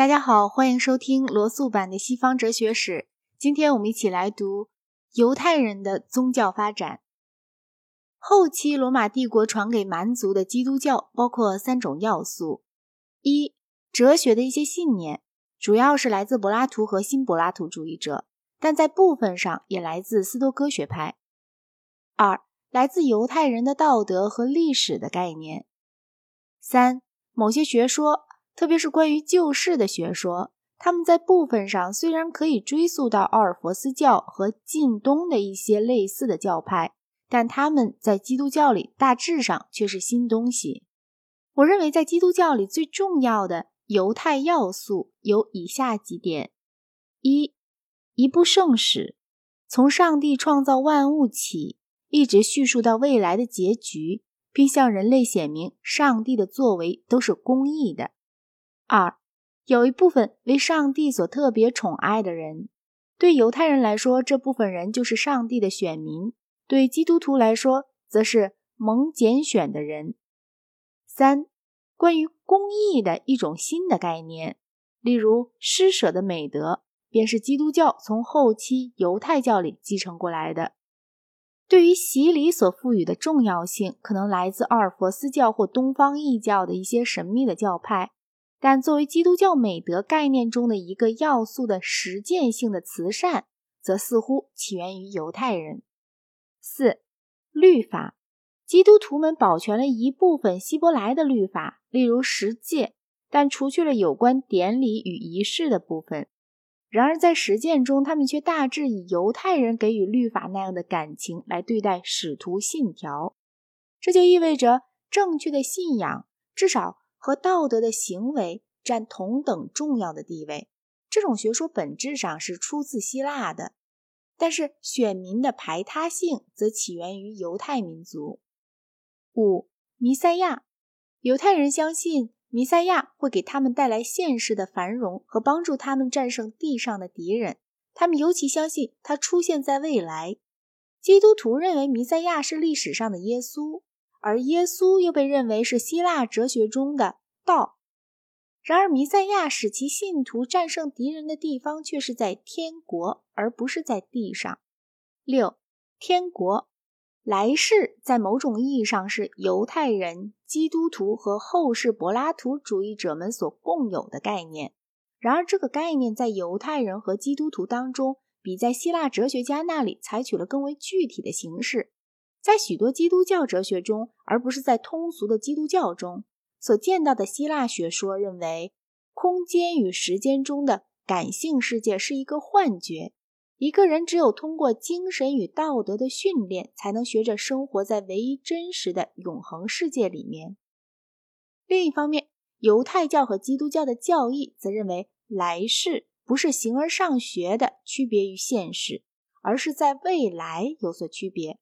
大家好，欢迎收听罗素版的西方哲学史。今天我们一起来读犹太人的宗教发展。后期罗马帝国传给蛮族的基督教包括三种要素：一、哲学的一些信念，主要是来自柏拉图和新柏拉图主义者，但在部分上也来自斯多哥学派；二、来自犹太人的道德和历史的概念；三、某些学说。特别是关于救世的学说，他们在部分上虽然可以追溯到奥尔弗斯教和近东的一些类似的教派，但他们在基督教里大致上却是新东西。我认为，在基督教里最重要的犹太要素有以下几点：一、一部圣史，从上帝创造万物起，一直叙述到未来的结局，并向人类显明上帝的作为都是公义的。二，有一部分为上帝所特别宠爱的人，对犹太人来说，这部分人就是上帝的选民；对基督徒来说，则是蒙拣选的人。三，关于公义的一种新的概念，例如施舍的美德，便是基督教从后期犹太教里继承过来的。对于洗礼所赋予的重要性，可能来自奥尔弗斯教或东方异教的一些神秘的教派。但作为基督教美德概念中的一个要素的实践性的慈善，则似乎起源于犹太人。四、律法，基督徒们保全了一部分希伯来的律法，例如十诫，但除去了有关典礼与仪式的部分。然而在实践中，他们却大致以犹太人给予律法那样的感情来对待使徒信条。这就意味着正确的信仰，至少。和道德的行为占同等重要的地位。这种学说本质上是出自希腊的，但是选民的排他性则起源于犹太民族。五、弥赛亚，犹太人相信弥赛亚会给他们带来现实的繁荣和帮助他们战胜地上的敌人。他们尤其相信他出现在未来。基督徒认为弥赛亚是历史上的耶稣。而耶稣又被认为是希腊哲学中的道。然而，弥赛亚使其信徒战胜敌人的地方却是在天国，而不是在地上。六，天国来世在某种意义上是犹太人、基督徒和后世柏拉图主义者们所共有的概念。然而，这个概念在犹太人和基督徒当中，比在希腊哲学家那里采取了更为具体的形式。在许多基督教哲学中，而不是在通俗的基督教中所见到的希腊学说，认为空间与时间中的感性世界是一个幻觉。一个人只有通过精神与道德的训练，才能学着生活在唯一真实的永恒世界里面。另一方面，犹太教和基督教的教义则认为来世不是形而上学的区别于现实，而是在未来有所区别。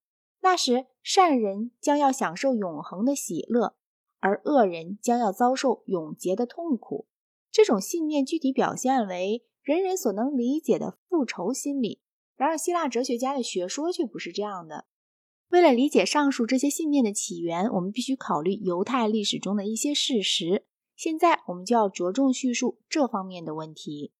那时，善人将要享受永恒的喜乐，而恶人将要遭受永劫的痛苦。这种信念具体表现为人人所能理解的复仇心理。然而，希腊哲学家的学说却不是这样的。为了理解上述这些信念的起源，我们必须考虑犹太历史中的一些事实。现在，我们就要着重叙述这方面的问题。